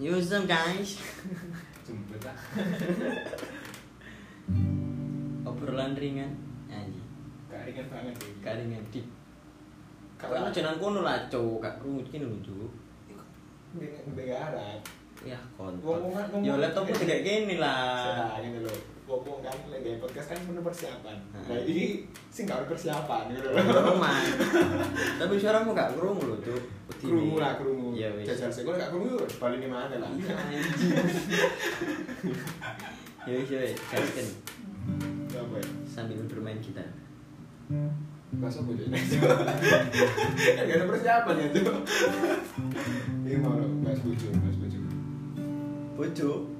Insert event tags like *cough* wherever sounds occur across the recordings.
Use them guys. Jemput lah. *laughs* Obrolan ringan. Anjing. Gak ringan banget. Gak ringan deep. Kalau Kalau jangan kono lah, cuk. Gak krungu iki lho, cuk. Ya kontol. Ngomong- Yo laptopku juga gini lah. Nah, ini loh. Ngomong kan lagi podcast kan penuh persiapan. Nah. Ini sih gak ada persiapan gitu loh. Tapi suaramu gak krungu lho, cuk. Bedine. Kerungu lah, kerungu. Iya wis. Jajal sih, kalau gak kerungu, balik di mana lah. Iya. *laughs* Ya wis, ya wis. Gasken Ya ya? sambil bermain gitar. Bahasa apa jadi? Gak ada persiapan ya tuh. Ini mau loh, bahas buju, bahas. Bojo.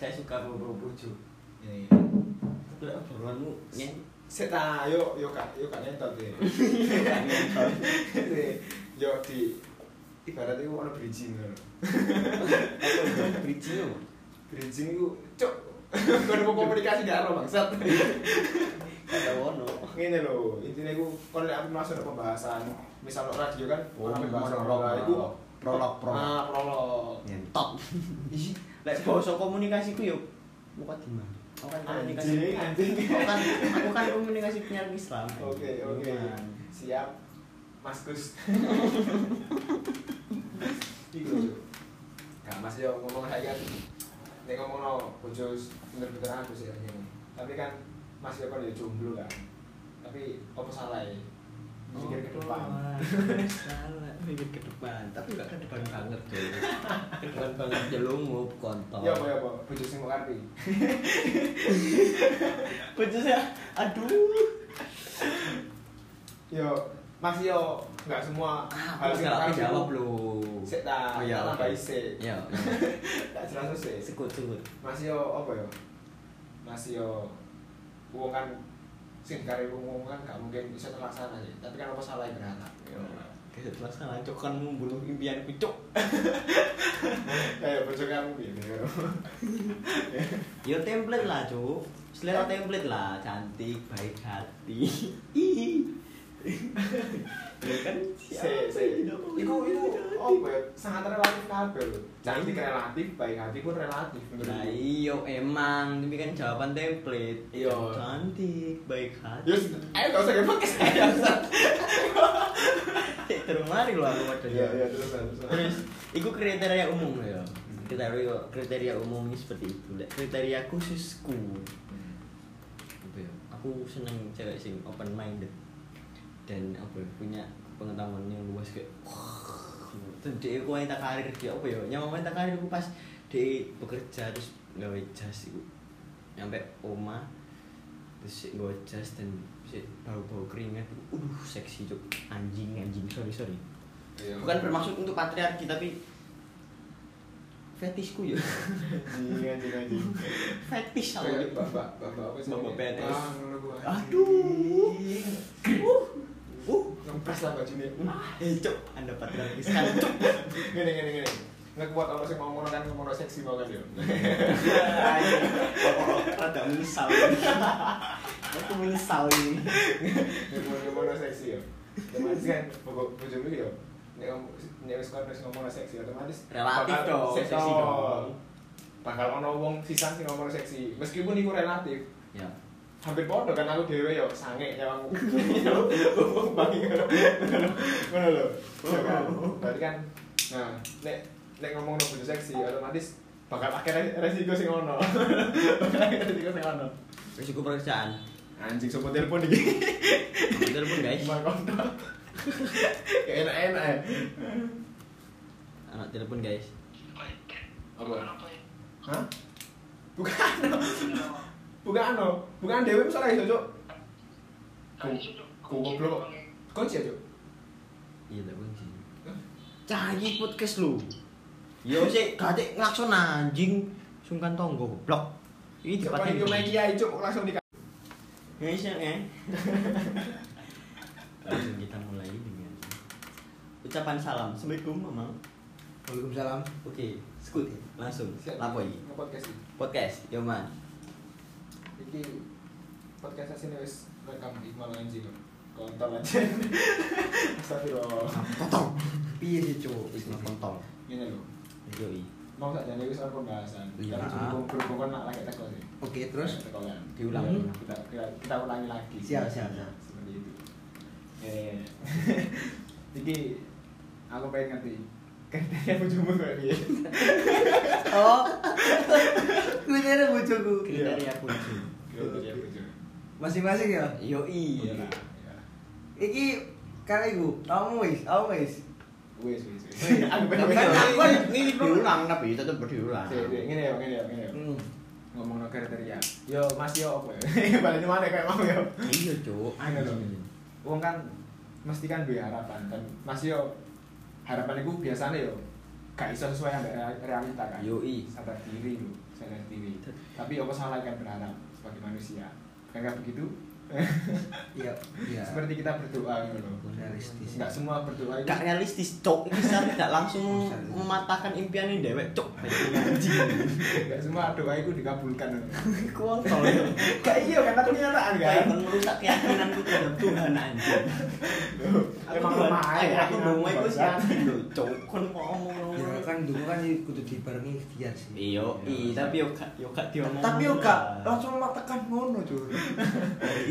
Saya suka bobo bojo. Ini. Tapi lah obrolanmu nyen Set ah, yuk, yuk kak, yuk kak nyentot deh. Yuk di ibarat itu ada bridging itu bridging lo? Bridging cok. Kalau mau komunikasi gak ada bangsat. Kata wono. Ini loh, intinya aku kalau aku masuk ke pembahasan, misal lo radio kan, Oh, orang itu prolog, prolog. Ah, prolog. Nyentot. *laughs* Lek bahasa komunikasiku yo muka di mana? Aku kan komunikasi. Anjing, anjing. Aku kan aku kan komunikasi penyiaran Islam. Oke, oke. Cuman, Siap. Mas Gus. *laughs* Iku. Gak Mas yo ngomong saya kan nek ngomong no bojo bener-bener aku sih ini. Tapi kan Mas yo kan yo jomblo kan. Tapi apa salah ya? Pikir ke depan. Oh, Salah, *laughs* mikir ke depan. Tapi enggak ke depan banget, cuy. Ke depan banget ya lu ngup kontol. Ya apa ya apa? Bojo sing mau *laughs* karpi. Bojo saya aduh. Yo Mas yo nggak semua Ah, sing salah karpi jawab lu. Sik ta, Oh, iya, tak oke. tambahi sik. Ya. Tak jelas sik. Sekut, sekut. Mas yo apa yo? Mas yo wong kan sing kare wong kan gak mungkin bisa terlaksana sih. Tapi kan apa salah berharap. Yo. *laughs* Kayak masalah cok kan membunuh impianku cok. Kayak kamu gitu. Yo template lah cok. Selera template lah, cantik, baik hati. Ih. Ya kan se iku iku apa ya? Sangat relatif kabeh lho. Cantik relatif, baik hati pun relatif Nah iyo emang, tapi kan jawaban template. Iya. Cantik, baik hati. Yo, ayo gak usah kayak podcast saya. Terus mari lo aku padahal. Iya, iya terus terus. Terus, itu kriteria umum ya. Kriteria kriteria umumnya seperti itu. Kriteria khususku. Apa ya? Aku seneng cewek sing open minded dan apa ya, punya pengetahuan yang luas kayak wah. Dan dia aku wanita karir dia apa ya? Yang wanita karir aku pas dia bekerja terus gawe jas itu nyampe oma terus gawe jas dan bau-bau keringat uh seksi cuk anjing anjing sorry sorry Iya. bukan bermaksud untuk patriarki tapi fetishku ya anjing anjing anjing. fetish aku bapak bapak apa sih? Bapak PNS. Ah. Aduh. Uh uh Ngempres lah bajune. eh cuk anda patriarki sekali *laughs* cuk Gini gini gini. Nggak kuat orang sih ngomong kan ngomong seksi banget ya. Anjing. Kok rada menyesal aku menyesal ini Ngomong ngomong seksi ya. Otomatis kan pokok bojomu ya. Nek wis kon wis ngomong seksi otomatis Relatif dong, seksi seksi dong. Bakal ono wong sisan sing ngomong seksi. Meskipun iku relatif. ya hampir podo kan aku dhewe yo sange nyawang *laughs* bangi. Ngono ngono lho. Iya kan? berarti kan nah nek nek ngomong no bojo seksi otomatis bakal akhirnya resiko sing ono. *laughs* Bakal akhirnya resiko sing ono. Risiko pekerjaan. Anjing sopo telepon iki? Telepon guys? Cuma kontak. Kayak enak-enak ya. Anak telepon guys. Apa? Hah? Bukan bukan ano bukan dewe misalnya iso cuk. Ku goblok. Kunci ya, Cuk? iya tak kunci. Cahaya podcast lu. Yo sih gak ngelakson anjing. Sungkan tonggo goblok. Ini paling yo main kiai, Cuk, langsung di Indonesia ya. Langsung kita mulai dengan ucapan salam. Assalamualaikum mama. Waalaikumsalam. oke skut langsung. Lapo iki Nge-podcast iki. podcast yo man Iki podcast sini wis rekam malah anjing. Kontol aja. *laughs* Astagfirullah. potong piye sih cuk wis kontol Gini lho. Yoi. mau saja nih soal pembahasan Iya. kan nak lagi teko sih Oke, terus kan Diulang. Iya, kita, kita kita ulangi lagi Siap, siap, siap. seperti itu ya ya ya. jadi aku pengen ngerti kriteria bojomu piye Oh. Kriteria bojoku. Kriteria kunci. kriteria bojomu Masing-masing ya. Yoi. iya lah iya. Iki kan iku, kamu wis, kamu wis. wis wis wis aku Kan ini- ini ini diulang tapi tetap diulang. Ngene ya ngene ya ngene ya Hmm. ngomong no kriteria yo mas yo apa ya *laughs* balik mana kayak mau yo Iya, Cuk. Ayo dong. Wong kan mesti kan duwe harapan dan Mas yo harapan itu biasanya yo gak iso sesuai rea- realita kan. Yoi. Sadar diri lho, sadar diri. Tapi apa salah kan berharap sebagai manusia? Nggak begitu? Iya, iya. Seperti kita berdoa gitu loh. realistis. Enggak semua berdoa itu Gak realistis, Cuk. Bisa tidak langsung mematahkan impiannya dewek, Cuk. Anjing. *laughs* enggak semua doa itu dikabulkan. Kontol ya. Gak iya tapi kenyataan kan. Kayak merusak keyakinanku terhadap Tuhan anjing. Emang Tuhan- lemah eh, ya. aku dong itu sih Cuk. Kon kok ngomong Ya. Kan dulu kan kudu dibarengi ikhtiar sih. Iya, iya, tapi yo gak yo gak diomong. Tapi yo gak langsung memaksakan ngono, *laughs* Cur.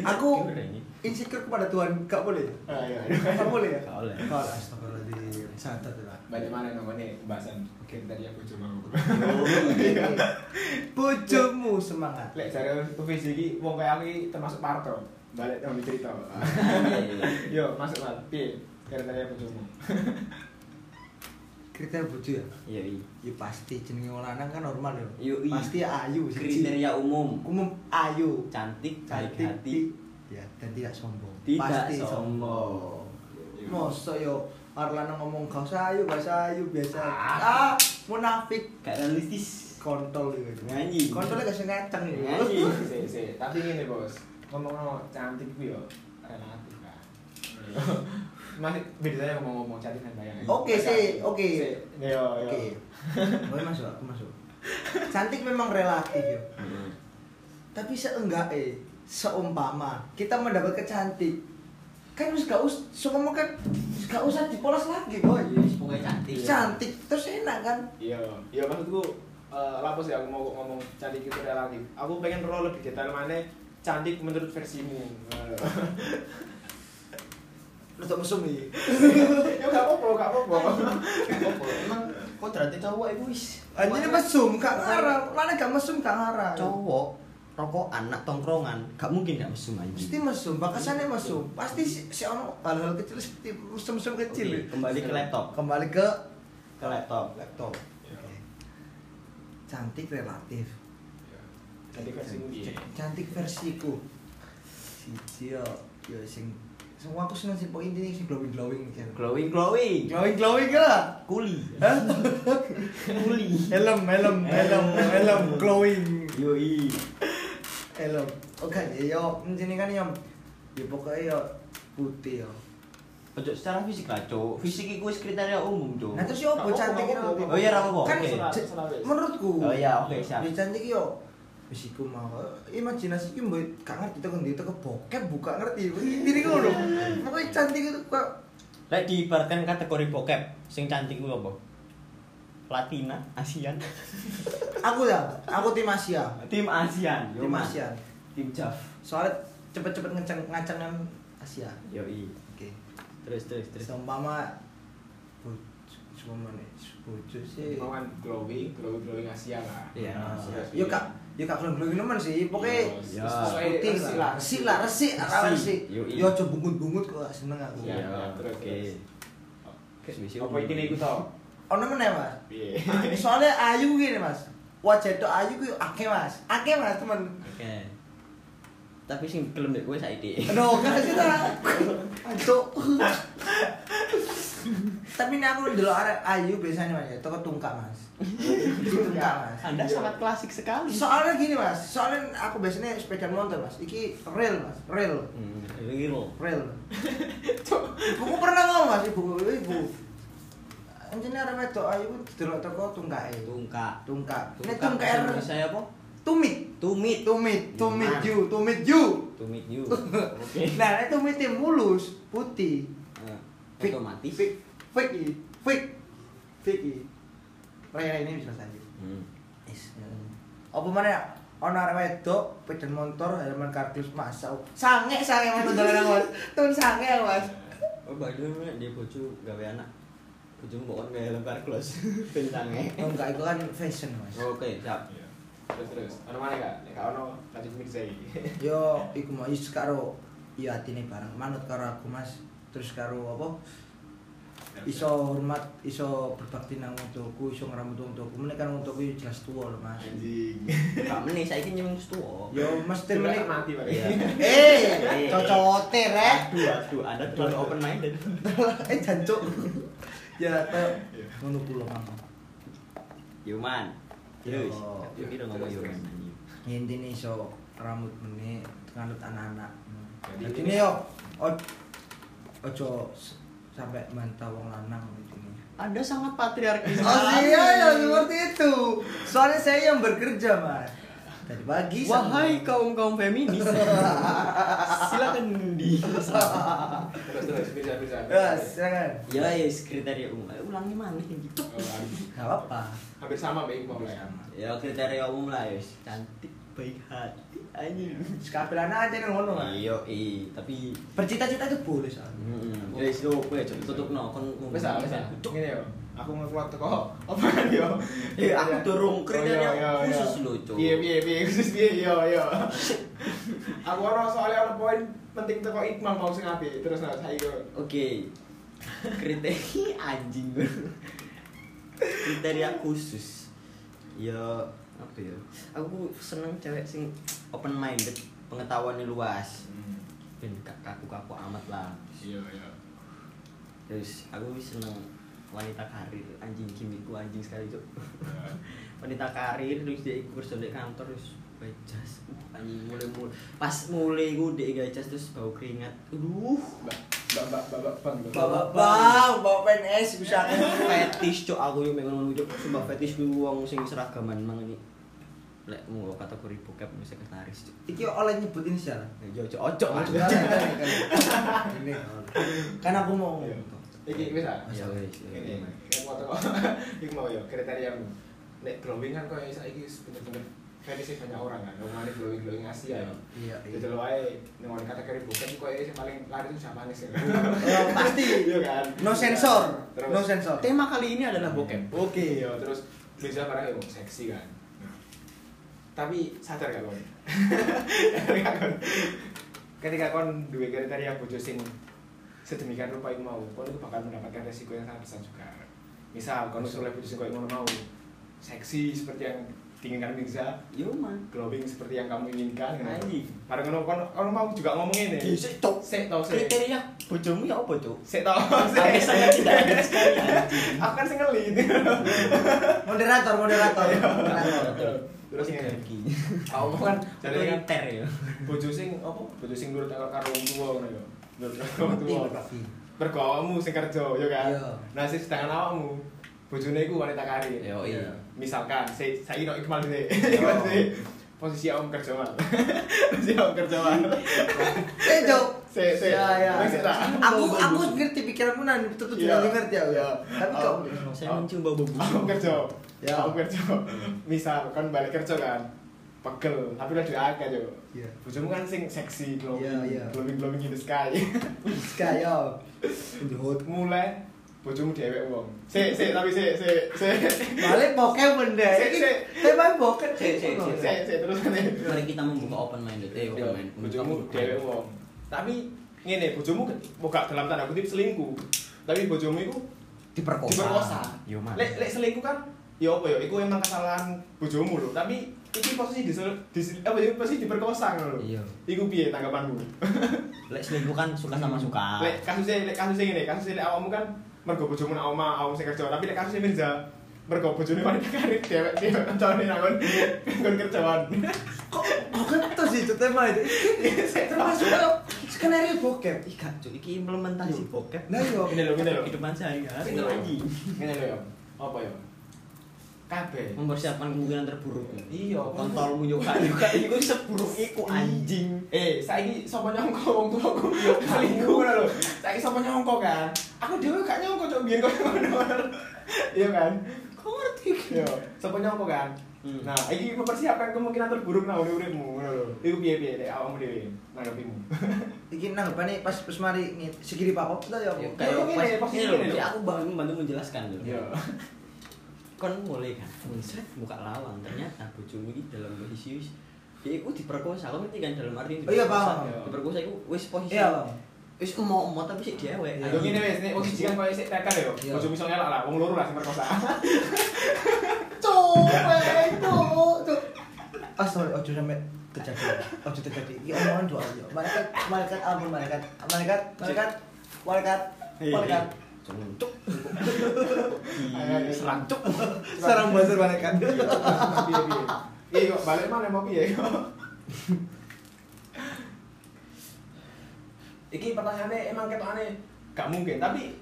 Aku insecure kepada Tuhan, gak boleh. Ah, iya. Gak boleh ya? Gak boleh. Gak boleh. Astagfirullahaladzim. Santai lah. Balik mana namanya pembahasan kriteria bojo mau. Bojomu *laughs* semangat. Lek jare UVC iki wong kaya aku iki termasuk Parto. Balik nang cerita. Yo, masuk Mal. Piye kriteria bojomu? *laughs* Kriteria bojo ya? Iya, iya. Ya pasti jenenge wong lanang kan normal ya. Yo, iya. Pasti ayu siji. Kriteria umum. umum ayu, Cantik, baik cantik, hati, ya dan tidak sombong. tidak pasti sombong. Masa yo Arlana ngomong gak usah ayu, gak usah ayu biasa. Ah. Ah, munafik. Gak realistis. Kontol gitu. Nyanyi. Kontolnya gak ngaceng ya. Nyanyi. *laughs* Sik, sik. Tapi ngene, Bos. Ngomong cantik ku yo relatif kan. *laughs* Masih bedanya ngomong-ngomong cantik dan bayangan. Oke sih, oke. Sik. Yo, yo. Oke. *laughs* Boleh masuk, aku masuk. Cantik memang relatif yo. Hmm. Tapi seenggak eh, seumpama kita mendapat kecantik, kan harus gak us, seumpama kan gak usah dipolos lagi boy. Pokoknya cantik. Cantik terus enak kan? Iya, iya maksudku eh lapo sih aku mau ngomong cantik itu relatif. Aku pengen roll lebih detail mana cantik menurut versimu. *laughs* Untuk mesum nih. *laughs* ya gak apa-apa, gak apa-apa. Emang kodratnya cowok itu wis. Anjir mesum, gak ngarang. Mana gak mesum gak ngarang. Cowok rokok anak tongkrongan gak mungkin gak mesum Pasti anjing. mesum, bakasannya mesum. Pasti si, si ono hal-hal kecil seperti mesum-mesum kecil. Oke, kembali ke laptop. Kembali ke Ke laptop. laptop. Iya. Cantik relatif. Cantik versimu piye? Cantik versiku. Siji yo yo sing semua aku seneng sih poin ini sing glowing glowing kan. Glowing glowing. Glowing glowing lah. Kuli. Hah? *laughs* Kuli. Helm, helm, helm, helm, glowing. Yoi. Helm. Oke, yo sini kan yo ya pokoknya yo putih yo. Ojo secara fisik lah, Cuk. Fisik iku wis kriteria umum, Cuk. Nah terus yo Gak cantik? Oh iya, ra apa-apa. Kan menurutku. Oh iya, oke, siap. Ya cantik yo wis iku mau imajinasi ki mbok gak ngerti tekan ndi teko bokep buka ngerti intine ngono makanya cantik itu kok Lek diibaratkan kategori bokep, sing cantik ku apa? Latina, ASEAN. aku ya aku tim Asia Tim ASEAN. tim ASEAN Tim JAV. soalnya cepet-cepet ngeceng ngacengan Asia Yoi. oke Terus terus terus. seumpama bojo cuma nih bojo sih Mau kan glowing, glowing glowing Asia lah. Iya, Asia. yo kak yo kak belum belum nemen sih pokoknya Iya, Ya. putih lah resi lah resi Resi. resi Yoi. yo coba bungut bungut kok seneng aku Iya. Iya, terus, oke. Misi Apa umum. intinya iku tau? oh nemen ya mas Piye? soalnya ayu gini mas wajah itu ayu gue akeh mas akeh mas temen Oke. Tapi sing gelem nek kowe saiki. Aduh, kan sih lah. *laughs* Aduh. *laughs* Tapi ini aku dulu arek ayu biasanya mas, ya, toko tungkak mas. tungkak mas. Anda sangat klasik sekali. Soalnya gini mas, soalnya aku biasanya sepeda motor mas. Iki real mas, real, Hmm, real. real. *laughs* Ibuku pernah ngomong mas, ibu, ibu. Anjir arek wedok ayu delok toko tungkak Tungkak. Tungkak. Ini Tungkak Indonesia apa? tumit. Tumit. Tumit, tumit Nah. you, tumit you. Tumit you. *laughs* Oke. Nah, itu tumitnya mulus, putih. Fake, Otomatis. fake, fake, fake, fake. Raya ini bisa lanjut. Hmm. Is. Apa mana ya? Ono arek wedok, pedan motor, helman kardus masa. Sange sange mana dolan Mas. Tun sange Mas. Oh, bagus dia bojo gawe anak. Bojomu mbok gawe lembar close. *laughs* Bintangnya. Oh enggak itu kan fashion Mas. Oke, siap. Iya. Terus terus. Ono mana kak? Nek ono lanjut Mirza iki. Yo iku mau is karo iya atine bareng manut karo aku Mas. Terus karo apa? Iso hormat, iso berbakti nang wong tuaku, iso ngramut wong tuaku. Meneh kan wong tuaku yo jelas tuwa lho Mas. Anjing. Gak meneh saiki nyemeng tuwa. Yo mesti Meneh mati Pak. Eh, cocote rek. Aduh, aduh, Anda terlalu open minded. *laughs* eh jancuk. Ya Iya. ngono kula mama. Yuman. Terus, Yo. yo kira ngomong Terus, Yuman. Intine iso rambut meneh nganut anak-anak. Jadi Jadi ini- ini yo o- ojo sampai mantau wong lanang intine. Anda sangat patriarkis. *laughs* Oh iya ya seperti itu. Soalnya saya yang bekerja mas. Tadi pagi. Wahai kaum kaum feminis, *laughs* silakan di. terus terus bisa bisa. Ya silakan. Ya, ya kriteria umum. Ayo ulangi mana gitu. Oh, aduh. Gak apa-apa. Hampir sama ya. Ya kriteria umum lah ya, cantik, baik hati, anjing. Sekapelan aja nih ngono mas. Iya, iya, tapi Bercita-cita itu boleh soalnya. Hmm, ya wis yo kowe coba tutup no kon Wes ah, ah. Ngene yo. Aku ngekuat teko apa kan yo. Eh, aku durung kriteria Oh, iya, iya, khusus iya. lho, Cuk. Piye piye piye khusus piye yo yo. Aku ora soalnya ono poin penting teko Iqbal mau sing apik. Terus nah saiki yo. Oke. Kriteria *laughs* anjing. Kriteria khusus. Ya apa ya? Aku seneng cewek sing open minded, pengetahuannya luas. Ben gak kaku-kaku amat lah. Iya iya. Terus aku seneng wanita karir, anjing gimmickku anjing sekali, Cuk. *laughs* wanita karir terus dia ikut kerja di kantor terus pakai jas uh, anjing mulai mulai pas mulai gue dia jas terus bau keringat aduh Mbak mbak bang. Bapak bang, bawa PNS bisa. fetish cok aku yang pengen ngono cok sumpah fetish ku wong sing seragaman mang ini lek mau kategori bokep sekretaris cok Iki oleh nyebut inisial. ya cok ojo Oh, enggak, enggak, enggak. Ini. Kan aku mau Iya. Iki wis ah. ya. *laughs* Iki mau yo kriteria nek glowing kan koyo saiki wis bener-bener fetish banyak orang kan. Ngomongane glowing glowing Asia ya. Iya, iya. Jadi lo ae ning kategori bukan kok yang paling lari itu Japanis ya. *laughs* Oh, pasti. Iya kan? No sensor. Terus. No sensor. tema kali ini adalah bokep Oke, yo terus bisa barang yo seksi kan. Tapi sadar gak kon? Ketika *laughs* kon ketika kon duwe kriteria bojo sing sedemikian rupa iku mau, kon itu bakal mendapatkan resiko yang sangat besar juga. Misal kon oleh bojo sing koyo ngono mau, seksi seperti yang diinginkan Mirza, yo man glowing seperti yang kamu inginkan. kan? Anjing. Bareng ngono kon kon mau juga ngomong ini. Sik, Cok. Sik tau sik. kriteria bojomu ya apa cok Sik *laughs* tau. Sampai saya tidak ada sekali *laughs* Aku kan sing ngeli. Moderator, moderator. Moderator. Terus ini. Energi. Aku kan jadi kan ya bojo sing apa? Bojo sing nurut karo wong tuwa ngono ya. Nurut karo wong tuwa. Pak. Mergo awakmu sing kerja ya kan. Iya. Nah sedangkan awakmu bojone iku wanita karir. Yo, iya. Misalkan saya saya no Iqbal deh. Iya. Posisi awakmu kerja man. *laughs* Posisi awakmu kerja man. Eh, Jok. Se se. Ya, ya. Aku aku ngerti pikiranmu nan, itu tuh Iya. juga ngerti aku. Iya. Tapi Oh. kok saya mencium bau bau Aku kerja. Ya. Aku kerja. *laughs* Misal kan balik kerja kan. Pegel, tapi udah diagak yo. Iya. Bojomu kan sing seksi, glowing, Iya, iya. glowing glowing in the sky. Kaya. *laughs* Hot. Mulai bojomu dewek wong. Sik, sik, tapi sik, sik, sik. Balik bokep benda. Sik, sik. tema bokep. Sik, sik, sik. Sik, sik terus ngene. mari kita membuka open minded eh open mind Bojomu dewek wong. Tapi ngene, bojomu bukan dalam tanda kutip selingkuh. Tapi bojomu iku Diperkosa. diperkosa. Yo, man. Lek lek selingkuh kan ya apa ya, iku emang kesalahan bojomu lho, tapi iki posisi di, di apa ya posisi diperkosa ngono lho. Iya. Iku piye tanggapanmu? lek selingkuh kan suka sama suka Lek kasusnya lek kasusnya ngene, kasusnya lek awakmu kan mergo bojomu nak omah, awakmu sing kerja, tapi lek kasusnya Mirza mergo bojone wanita karir dewek dewek kancane nakon kon kerjaan. Kok kok itu sih itu tema itu. Iki Termasuk skenario bokep. Ih, gak, Cuk. iki implementasi bokep Nah, iya. Ngene lho, ngene lho. kehidupan sehari-hari Ngene lho. Ngene lho. Apa ya? Kabeh. mempersiapkan kemungkinan terburuk Iya, kontolmu yo gak yo gak iku seburuk iku anjing Eh, saiki sapa nyongko wong tuaku yo selingkuh ngono lho. *laughs* Saiki sapa nyongko kan? Aku dhewe gak nyongko cok biyen koyo ngono. Iya kan? kok ngerti Yo, sapa nyopo kan? Hmm. Nah, iki mempersiapkan kemungkinan terburuk nang uripmu, ngono lho. Iku piye-piye nek awakmu dhewe nanggepimu. *laughs* Iki nanggepane pas pas mari ngit segiri Pak Pop ta ya. Ya, apa? kayak pas lho. aku bantu bantu menjelaskan loh. *laughs* Kon mulai kan, set buka lawang ternyata bojomu iki dalam posisi wis dia iku diperkosa, kamu ngerti kan dalam arti Oh iya, diperkosa. paham. Diperkosa iku wis posisi. Iya, Bang. Wis mau-mau tapi sik dewek. Iya. Yo ngene wis, nek posisi kan koyo sik tekan yo. Iya. Bojomu iso ngelak lah, wong loro lah sing. *laughs* Cuk, eh, cuk, cuk. Ah, sorry, ojo sampe terjadi. Ojo terjadi. Iki omongan doa aja. Malaikat, malaikat ampun malaikat. Malaikat, malaikat, malaikat, malaikat. Cuk. Ayo, Serang cuk. Sarang buzzer malaikat. Piye-piye. Iya kok balik mana mau piye kok. Iki pertanyaannya emang ketokane gak mungkin, tapi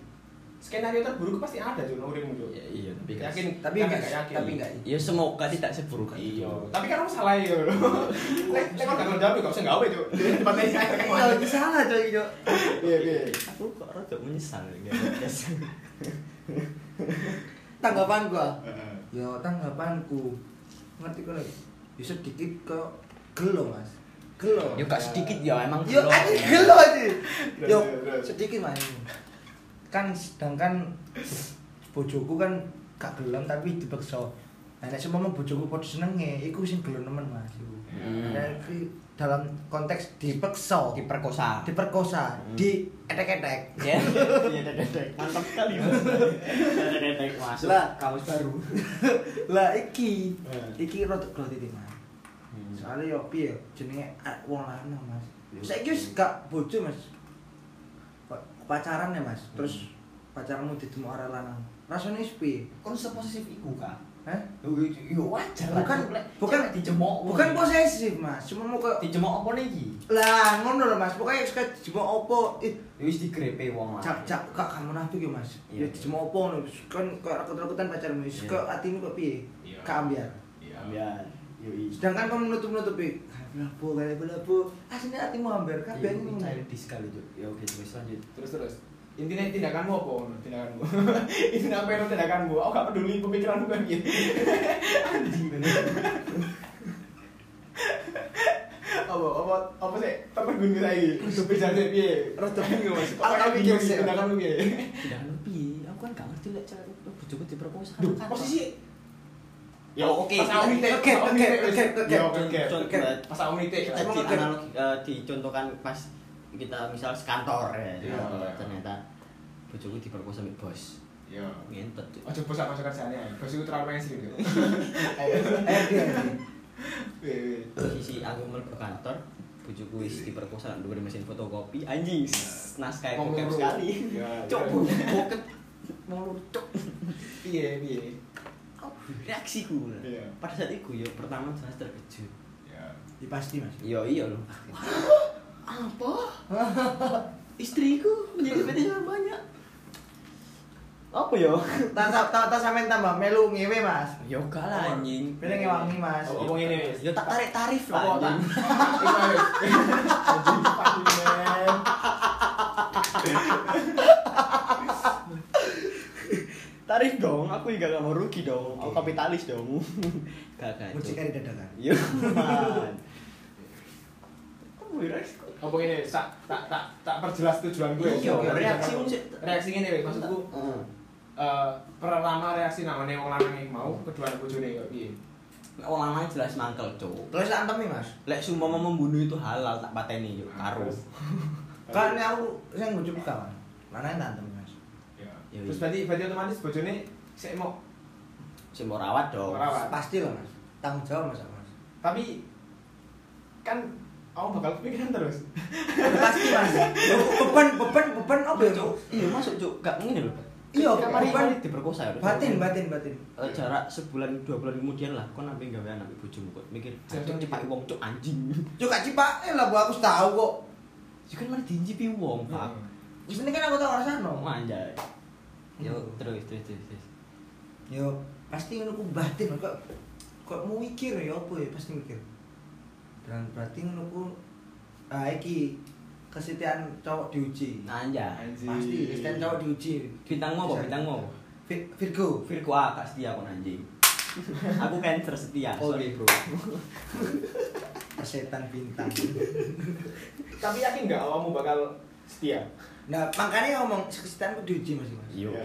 skenario terburuk pasti ada Jun, uripmu Jun. Ya, iya, tapi kan- yakin, Tapi enggak, gak yakin. tapi enggak. Ya semoga tidak seburuk Iya, tapi kan kamu salah ya lho. *laughs* Nek nek kok gak jawab kok saya gawe. Di depan ini saya kan Kalau itu salah coy, Cuk. Iya, iya. Aku kok rada menyesal ya. *laughs* Tanggapan gua. Ya tanggapanku. Ngerti kok lagi. Ya sedikit kok gelo, Mas. Gelo. Ya gak sedikit ya emang belum. anjing gelo aja. Yo sedikit mas. Kan sedangkan bojoku kan gak gelem tapi dipaksa. Nah, nek semua bojoku padha senenge, iku sing gelem nemen mas. iku. Hmm. Nah, iki dalam konteks dipaksa, diperkosa. diperkosa, Hmm. di etek-etek. Ya, *laughs* dedek. Mantap sekali mas. Dedek masuk. Lah. kamus baru. *laughs* lah iki, Hmm. iki rada gelo titik mas. Soalnya yo piye jenenge ah, wong lanang mas. Saiki wis gak bojo mas. Pacaran ya mas. Terus pacaranmu ditemu arah lanang. Rasane wis piye? Kon seposisif iku kak. Hah? Yo wajar lah. Bukan bukan dijemok. Bukan posesif mas. Cuma mau ke dijemok apa nih iki? lah ngono lho mas. Pokoknya suka dijemok opo. Ih, wis digrepe wong lah. cak cak kak kamu munafik ya mas. Ya dijemok opo ngono. Kan kok rakut-rakutan pacarmu. Wis kok atimu kok piye? Kak ambiar. Iya. Ya, yo Sedangkan kamu menutup-nutupi. Belapo, kayak belapo. Aslinya hatimu. Iya, Kabeh ini ngono. childish sekali Cuk. Ya oke terus lanjut. Terus terus. Intinya tindakanmu apa? Tindakanmu. *laughs* Intinya apa yang tindakanmu? Aku gak peduli pemikiranmu kan piye. *laughs* Anjing bener. Apa apa apa sih? Tertegun kita iki. Kudu bicara piye? Rada bingung mas. Apa bingung sih. tindakanmu piye? Tidak lebih. Aku kan gak ngerti lek cewek bojoku diperkosa. Duh, Kan posisi Ya Oh, oke. Oke, oke, oke, oke. Ya, oke, oke. Pas nitik. kita analogi eh, dicontohkan pas kita misal sekantor ya, Iya. ternyata bojoku diperkosa sama bos Ya. ngentot Cuk. Ojo bos apa kerjanya. Bos itu terlalu mainstream *laughs* yo. Ayo, ayo wih. posisi aku mlebu kantor bojoku wis diperkosa nang dhuwur mesin fotokopi anjing naskah bokep sekali cok bokep mau cok Piye, piye? Reaksiku. Iya. pada saat itu ya pertama jelas terkejut. Ya. Ya pasti mas. iya iya loh. Apa? *laughs* Istriku menjadi PT banyak. Apa ya? Tak tak tak tak sampean tambah. Melu ngewe mas. ya gak lah anjing. Pilih ngewangi mas. Oh, ngomong ini, ya tak tarik tarif lah anjing *laughs* Tarif dong aku juga gak mau rugi dong aku Oke. kapitalis dong *laughs* gak gak Cuk. Mucikari dadakan. Iya, Rex kok. Apa ini? Tak tak tak tak perjelas tujuan gue. Iya, reaksimu oke. sih. Reaksi ini maksudku Heeh. eh pertama reaksi namanya wong lanang iki mau kedua bojone kok piye? Nek wong lanang jelas mangkel, Cuk. Terus antem nih mas. Lek sumpama membunuh itu halal tak pateni yuk karo. Terus. Kan ini aku buka mas. Mana yang antem Ya. Iya, Terus iya. berarti berarti otomatis bojone sik mau Sing mau rawat dong. Rawat. Pasti lah mas. Tanggung jawab mas mas. tapi kan aku bakal kepikiran terus. Udah pasti mas. *laughs* Beban beban beban apa ya cuk? Iya, masuk, Cuk. Gak ngene lho. Iya, mari diperkosa ya. Batin batin batin. Eh, jarak sebulan dua bulan kemudian lah kau nampi gawe anak ibu bojomu kok mikir Jangan mikir. wong cuk anjing *laughs* Cuk gak cipak eh lah bu aku tahu kok. Jadi kan mari diincipi wong pak Heeh. Sebenarnya kan aku tahu rasanya. oh anjay yo Hmm. terus terus terus terus Yo pasti ngono ku batin kok kok mau mikir ya apa ya pasti mikir. Dan berarti ngono ku ah iki kesetiaan cowok diuji. anjay Anjing. Pasti kesetiaan cowok diuji. bintangmu apa bintangmu Vir- Virgo. Virgo ah gak setia kon anjing *laughs* Aku cancer setia. Oke, sorry. bro. Persetan bintang. Tapi yakin nggak awakmu bakal setia? Nah, makanya ngomong sesetan itu diuji Mas. Mas. Yo, Ya.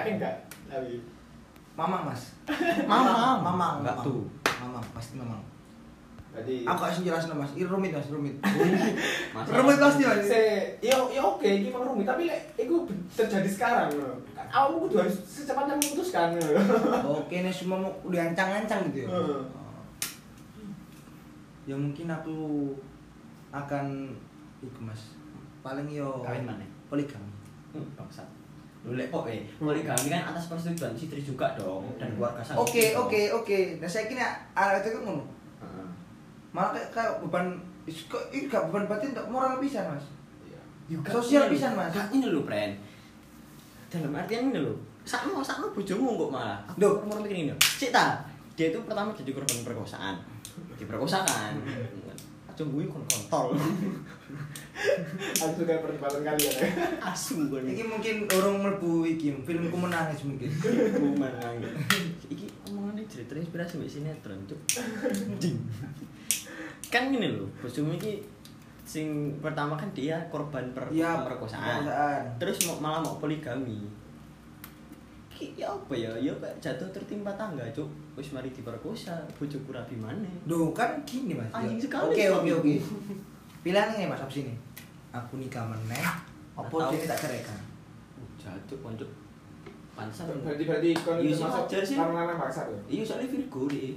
Yakin nggak? Tapi Mamang, Mas. *laughs* Mamang. Mamang, Enggak tuh. Mamang, pasti mamang. Berarti Aku gak jelasin Mas. Ini rumit Mas, rumit. *laughs* Masalah- rumit pasti Mas. se ya ya oke ini memang rumit tapi lek itu terjadi sekarang loh. Awakmu kudu harus secepatnya memutuskan loh. *laughs* Oke, ini semua mau udah ancang-ancang gitu ya. Heeh. Ya mungkin aku akan iku Mas. Paling yo Kawin mana? Poligami. Hmm, bangsat. Lu lek kok eh poligami kan atas persetujuan istri juga dong dan keluarga sang Oke, oke, oke. Nah, saya kira arah itu kan. Malah kayak, kayak beban is- kok ini gak beban batin tak moral pisan, Mas. Iya. Juga Sosial lho. Mas. Gak ini lho, Pren. Dalam artian ini lho. Sakno sakno bojomu kok malah. Duh. mau mikir ini. Cik ta, dia itu pertama jadi korban perkosaan. Diperkosa kan. Aja gue kon kontol. *laughs* Aku suka perdebatan kalian ya. Asu kan. Iki mungkin orang mlebu iki filmku menangis mungkin. Kuman Iki omongannya cerita inspirasi mbak sinetron cuk. Ding. Kan gini loh, bojomu iki sing pertama kan dia korban per Iya, perkosaan. perkosaan. Terus mau, malah mau poligami. Ki ya apa ya? Ya jatuh tertimpa tangga, cuk. Wis mari diperkosa, bojoku rabi maneh. Duh, kan gini, Mas. Anjing Ya. sekali Oke, oke, oke. *laughs* Pilihannya nih, Mas, opsi nih. Aku nikah meneh, apa dia tak ceraikan? Uh, jatuh konco. Pansan. Berarti berarti kon Iya itu sih, masuk sih. paksa tuh. Iya soalnya Virgo deh.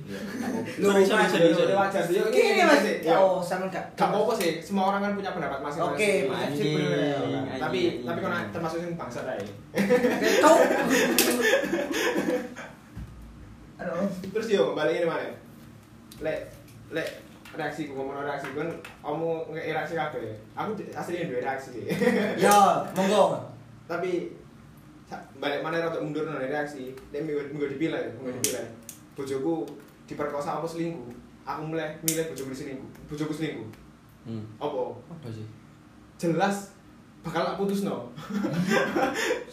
Loh, Sorry, sorry, Mas, sorry, loh, sorry. wajar sih. Ini- ini Mas. Ya, ya. oh, sama gak? Gak apa-apa sih, semua orang kan punya pendapat masing-masing. Oke. Anjing, Tapi tapi anjing. termasuk yang bangsa tadi. Kau. Aduh. Terus yo balik ini mana? Lek lek reaksi gue ngomong reaksi kan kamu nge reaksi kabeh. Aku aslinya dua reaksi. *laughs* Ya, monggo. Tapi balik mana rada mundur nang reaksi. Lek minggu minggu dipilih, minggu dipilih. Bojoku diperkosa apa selingkuh? Aku mulai milih bojoku selingkuh. Bojoku selingkuh. Hmm. Apa? Apa sih? Jelas bakal tak putus no. *laughs*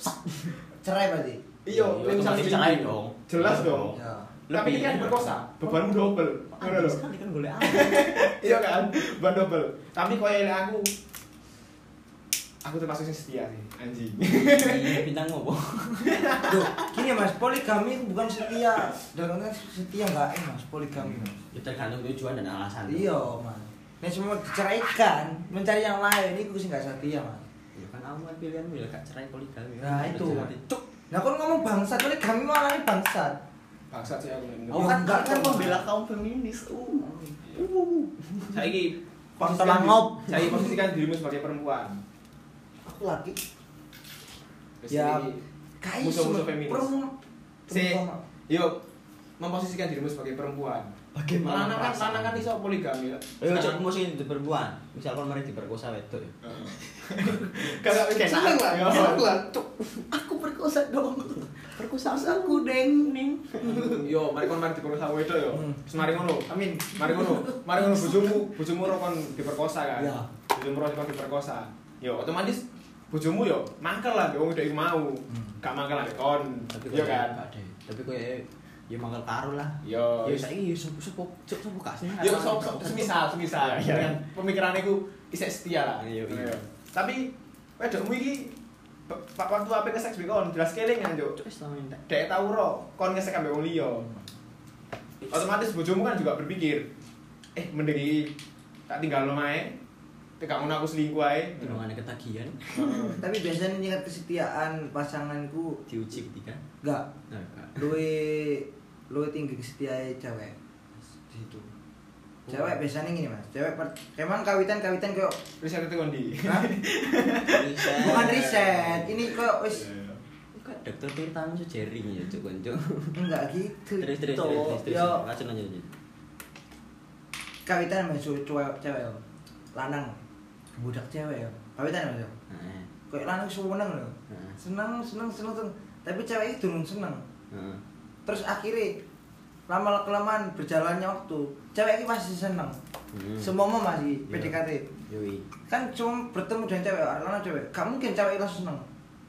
Cerai berarti. Iya, Iya, lek misal otomatis selingkuh. cerai dong. Jelas Iya dong. Ya. Tapi ini kan perkosa, bebanmu double. Ngono Anjing lho. sekali kan boleh *laughs* Iya kan? Beban double. Tapi koyo elek aku aku termasuk yang setia sih, anjing. Bintang ngopo? Duh, gini Mas, poligami bukan setia. Dalam artian setia enggak eh, Mas, poligami. Mas. Ya tergantung tujuan dan alasan. Iya, Mas. Nah, semua diceraikan, mencari yang lain itu sih enggak setia, Mas. Ya kan kamu kan pilihanmu ya gak cerai poligami. Nah, itu. Cuk. Nah, kalau ngomong bangsat, poligami malah ini bangsat. Bangsat sih aku. Oh, Oh, kan enggak, kan membela kaum feminis. Uh. Uh. Saiki Kontol ngop. Saya posisikan dirimu sebagai perempuan. Aku lagi Ya, kayak musuh-musuh feminis. perempuan. Si, yuk memposisikan dirimu sebagai perempuan. Bagaimana Lanang kan lanang kan iso poligami. Ayo Sedangkan- cok mesti di perempuan. Misal kon mari diperkosa wedok ya. *laughs* Kagak mikir Seneng lah, Ya. seneng lah. Aku perkosa dong. Perkosa aku deng ning. Yo, mari kon mari diperkosa wedok yo. Hmm. Terus mari ngono. Amin. Mari ngono. Mari ngono bojomu, bojomu ro kon diperkosa kan. Ya. Bojomu ro kon diperkosa. Yo, otomatis bojomu yo mangkel lah wong wedok iku mau. Hmm. Gak mangkel lah kon. Tapi Yo kok kan. Tapi kok ya mangkel karo lah. Yo. Ya saiki ya sopo sopo cuk sopo gak sih? Yo semisal, semisal. Iya, iya. Dengan pemikiran iku isek setia lah. Iya, iya. Yo. Tapi wedokmu iki pa- pa- waktu apa ke seks kon jelas kelingan yo. Dek tau ro kon ngesek ambek wong liya. Otomatis bojomu kan juga berpikir, eh mending tak tinggal omahe. Tekak ngono aku selingkuh ae. Golongane ketagihan *laughs* Tapi biasanya tingkat kesetiaan pasanganku diuji ketika. enggak Nah, gak. luwe luwe tinggi kesetiaan cewek di situ. Cewek biasanya gini mas, cewek per, emang kawitan kawitan kayak Riset itu kondi. Bukan riset, ini kok wis Kok dokter Tirtamu sejering ya cuk konco. enggak gitu. Terus terus terus terus. Yo, Lanjut kawitan mas cewek cewek yo. lanang budak cewek yo. Kawitan mas yo. Heeh. Kayak lanang seneng loh. Seneng seneng seneng. Tapi cewek itu durung seneng. Heeh. Terus akhirnya lama kelamaan berjalannya waktu, cewek ini masih seneng. Hmm. Semua masih Iya. PDKT. Kan cuma bertemu dengan cewek, lanang cewek. Gak mungkin cewek langsung seneng.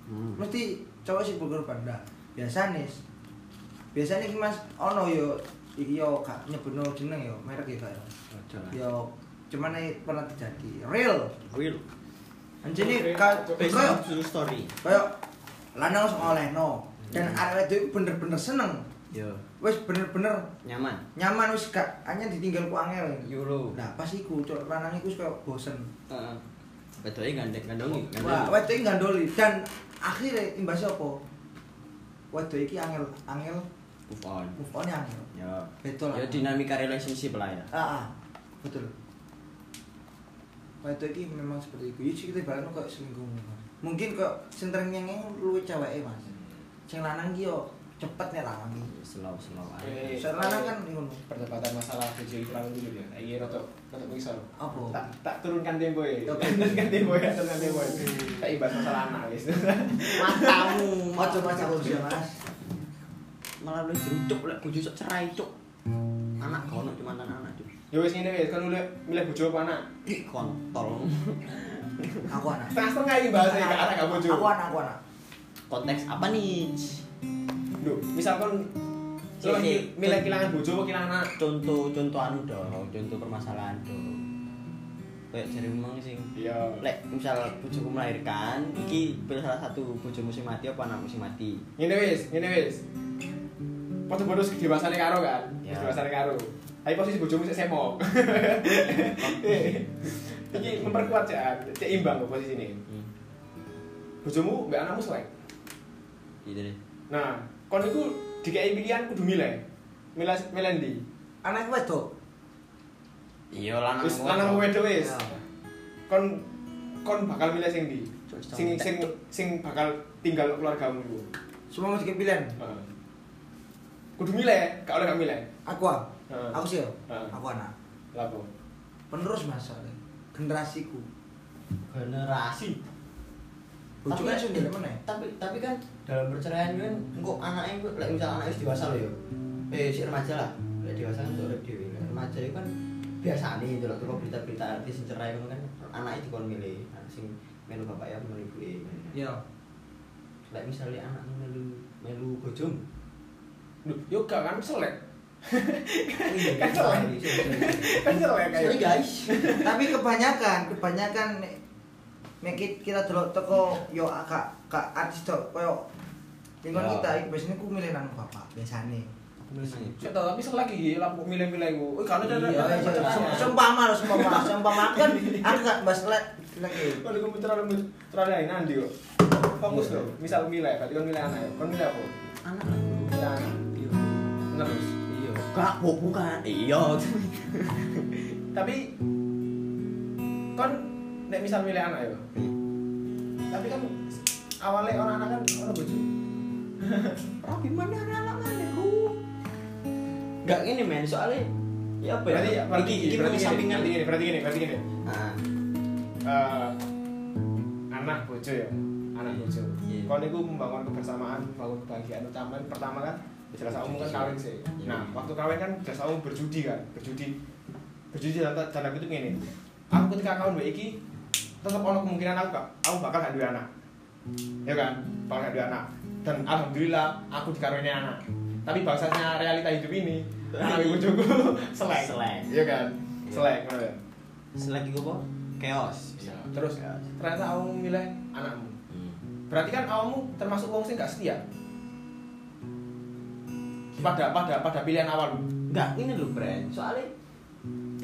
Hmm. Mesti cowok sih berkorban. Nah, biasa nih. biasanya iki Mas ono yo iki yo gak nyebutno jeneng yo merek ya gak yo. Ojo lah. Yo cuman ini pernah terjadi real. Real. Anjene Oke, ka coba. Based koyo on true story. koyo lanang wis olehno dan Hmm. arek itu bener-bener seneng. Yo. Wis bener-bener Nyaman. nyaman wis gak hanya ditinggal ku angel. Euro. Nah, pas iku cok lanang iku wis koyo bosen. Heeh. Betul gandeng gandongi. Wah, wedok iki gandoli dan akhirnya imbasnya apa? Wedok iki angel angel Move on. move on angel. Ya. Betul. Ya dinamika relationship lah ya. Ah, ah, betul. Wedok iki memang seperti itu. Ya sih kita ibaratnya kok selingkuh. Mungkin kok yang luwih ceweke, Mas. Sing lanang iki yo cepet nek lanang iki. Slow slow aja. Eh, Sing lanang kan ngono. perdebatan masalah iki terlalu dulu ya. Iki rada rada misal. Apa? Tak tak turunkan tempo ya. *laughs* Turunkan tempo ya, turunkan tempo. ya. Tak ibas masalah anak wis. *laughs* Matamu, Ojo aku sih, Mas. Malah lu jerucuk lek bojo cerai cuk. Anak kono cuma anak. Ya wis ngene wis, kan milih milih bojo apa anak? Ih kontol. Aku anak. Setengah-setengah iki bahasa iki anak gak bojo. Aku anak, aku anak. Konteks apa nih? Duh, misal kon Si, lo milih kehilangan bojo apa kehilangan anak? Contoh contoh anu dong, contoh permasalahan dong. Kayak jare memang sing Iya. lek misal bojoku melahirkan, iki pilih salah satu bojomu sing mati apa anakmu sing mati. Ngene wis, ngene wis. Padha-padha kedewasane karo kan? Kedewasane karo. Tapi posisi bojomu sik semok. *laughs* Iki memperkuat cek, cek imbang kok posisi ini. Hmm. Bojomu mbak anakmu selek. Gitu deh. Nah, kon iku dikei pilihan kudu milih. Milih milih ndi? Anak wedok. Iya lanang. Wis lanang wedok wis. Ya. Kon kon bakal milih sing ndi? Cuk, Sing sing sing bakal tinggal keluargamu iku. Semua mesti pilihan. Heeh. Kudu milih, gak oleh gak milih. Aku ah. Heeh. Aku sih. Heeh. Aku anak. Lapo? Penerus Mas soalnya. Generasiku. generasi. Bojo Tapi- kan sing ndelok meneh. tapi tapi kan dalam perceraian kan engko anaknya engko lek misal anaknya wis dewasa lho ya. Eh si remaja lah. Lek dewasa kan untuk urip dhewe. Remaja itu kan biasa nih delok teko berita-berita artis sing cerai ngono kan anaknya dikon milih sing melu bapak ya melu ibu Iya. Lek misalnya anaknya melu melu. Duh, yo gak kan selek. Kan Kan cerai. Kan selek kayak. Sorry guys. Tapi kebanyakan, kebanyakan nek kita delok teko yo kak kak artis tok koyo lingkungan Ya. kita biasanya ku milih nang bapak biasane. Saya tahu, tapi selek iki lapo milih-milih kan ada Iya, iya, ada. seumpama lho, seumpama, seumpama kan aku gak bahas lagi. Kalau kamu terlalu terlalu lain nanti kok. Fokus Iya. loh. Misal milih, berarti kan milih anak. Kon milih apa? anak anak. Iya. Terus. Iya. Kak, bu- bukan. Iya. Tapi kon nek misal milih anak ya. Tapi kan awalnya orang anak kan orang bojo. *laughs* Tapi mana anak mana lu? Gak gini men, soalnya ya apa ya? Berarti gini, iki berarti gini, sampingan berarti gini, berarti gini, berarti gini. Nah, Eh, anak bojo ya, anak bojo. Iya. Kon itu membangun kebersamaan, membangun kebahagiaan utama pertama kan jelas umum kan kawin sih. Iya. Nah, waktu kawin kan jelas umum berjudi kan, berjudi. Berjudi dalam dalam itu gini. Aku ketika kawin mbak iki tetap ono kemungkinan aku gak, aku bakal gak duwe anak. Ya kan, bakal gak duwe anak. Dan alhamdulillah aku dikaruniai anak. Tapi bahasanya realita hidup ini, anak ibu bojoku *laughs* selek. Selek. Iya kan? Iya. Selek, ya. selagi gue apa? Chaos. Ya, terus ternyata kamu milih anakmu. Hmm. Berarti kan kamu termasuk wong sing gak setia. Pada pada pada pilihan awal. Enggak, ini loh brand. Soalnya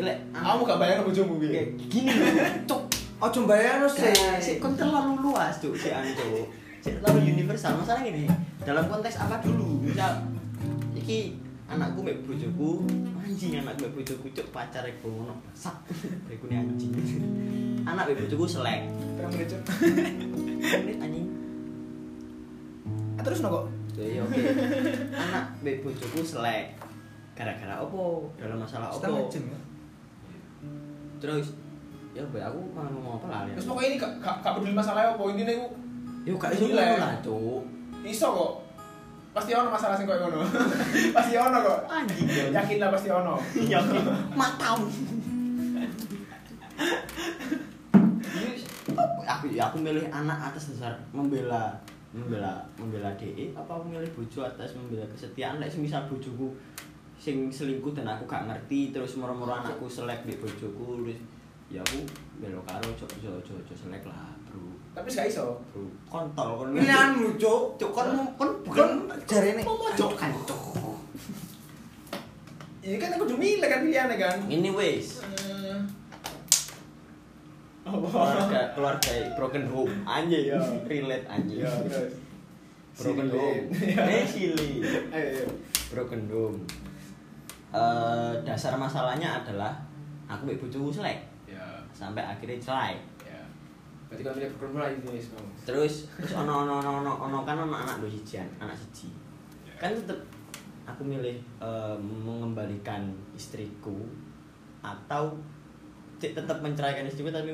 Lek, Kamu gak bayang bojomu piye? gini loh, cok. Oh jumbayano sih. Si kon terlalu luas tuh si Anco. Si terlalu universal. Masalah gini, dalam konteks apa dulu? Misal iki anakku mek bojoku, anjing anakku mek bojoku cuk pacar iku ngono. Sak. Iku ni anjing. Anak mek bojoku selek. Terang lucu. Ini anjing. Ah, Terus no kok? Ya oke. Anak mek bojoku selek. Gara-gara opo? Dalam masalah Setengah opo? jam ya. Terus ya be aku malah ngomong apa lah ya. Terus pokoknya ini gak gak peduli masalah apa intinya aku Yo gak iso ya. ngono lah, cuk. iso kok. Pasti ono masalah sing koyo ngono. *laughs* pasti ono kok. Anjing. Yakin lah pasti ono. *laughs* Yakin. Matamu. aku ya aku milih anak atas dasar membela membela membela DE apa aku milih bojo atas membela kesetiaan lek semisal bojoku sing selingkuh dan aku gak ngerti terus moro-moro anakku selek di bojoku terus ya aku belok karo ojo ojo ojo ojo selek lah bro Tapi gak iso. bro kontol kon Pilihanmu, Cuk. cuk kon kon Bukan jarene. memojokkan cuk Ini kan aku udah milih kan pilihannya kan. ini wes? Keluarga *laughs* keluarga broken home. Anjing Iya. relate anjing. Ya, broken Silly. home. *laughs* Eh silly. Ayo, ayo. broken home. Eh, dasar masalahnya adalah aku mbek bojoku selek. Ya, sampai akhirnya cerai. Ya. Berarti milih program mulai ini terus terus ono ono ono ono ono kan ono anak dua sijian anak siji. Kan tetep aku milih eh, mengembalikan istriku atau cek tetap menceraikan istriku tapi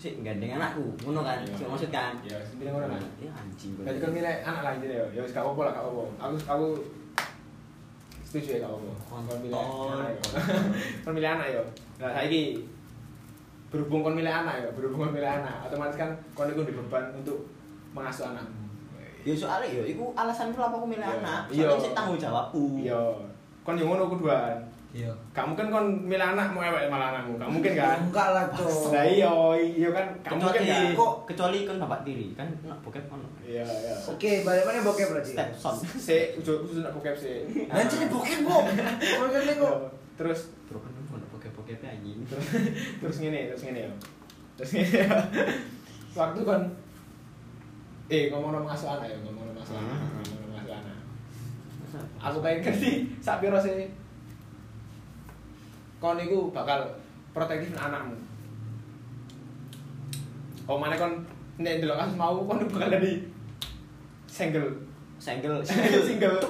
sih gandeng anakku ngono kan sih maksud kan Ya, pilih ngono kan. ya anjing Berarti kan milih anak lagi deh, ya wis gak apa-apa lah, gak apa-apa. Aku aku setuju ya gak apa-apa. Kon *laughs* milih anak anak ya. Nah, saiki berhubung kon milih anak ya, berhubung kon milih anak, otomatis kan kon iku di beban untuk mengasuh anakmu. ya soalnya ya itu alasan kenapa aku milih anak soalnya sih tanggung jawabku Iya. Kon yo ngono kuduan. Iya. Gak mungkin kon milih anak mau ewek malah anakmu. Gak mungkin kan? Enggak lah, Cuk. *laughs* Lah iya, iya kan gak mungkin kecuali kan? kok kecuali kan bapak tiri kan nak bokep kan Iya, iya. Oke, balik mana bokep berarti? step son *laughs* Si, ujung ujung nak bokep sih. *laughs* Anjir bokep, Bu. Bokep nih kok. Terus bro kan mau bokep bokep anjing terus terus ngene terus ngene ya terus ngene ya waktu kan eh ngomong ngomong ngasuh anak ya ngomong ngomong ngasuh anak Hmm. ngomong anak aku pengen ngerti sak piro sih kon iku bakal protektif anakmu oh mana kon nek delok kasus mau kon bakal jadi single single *laughs* single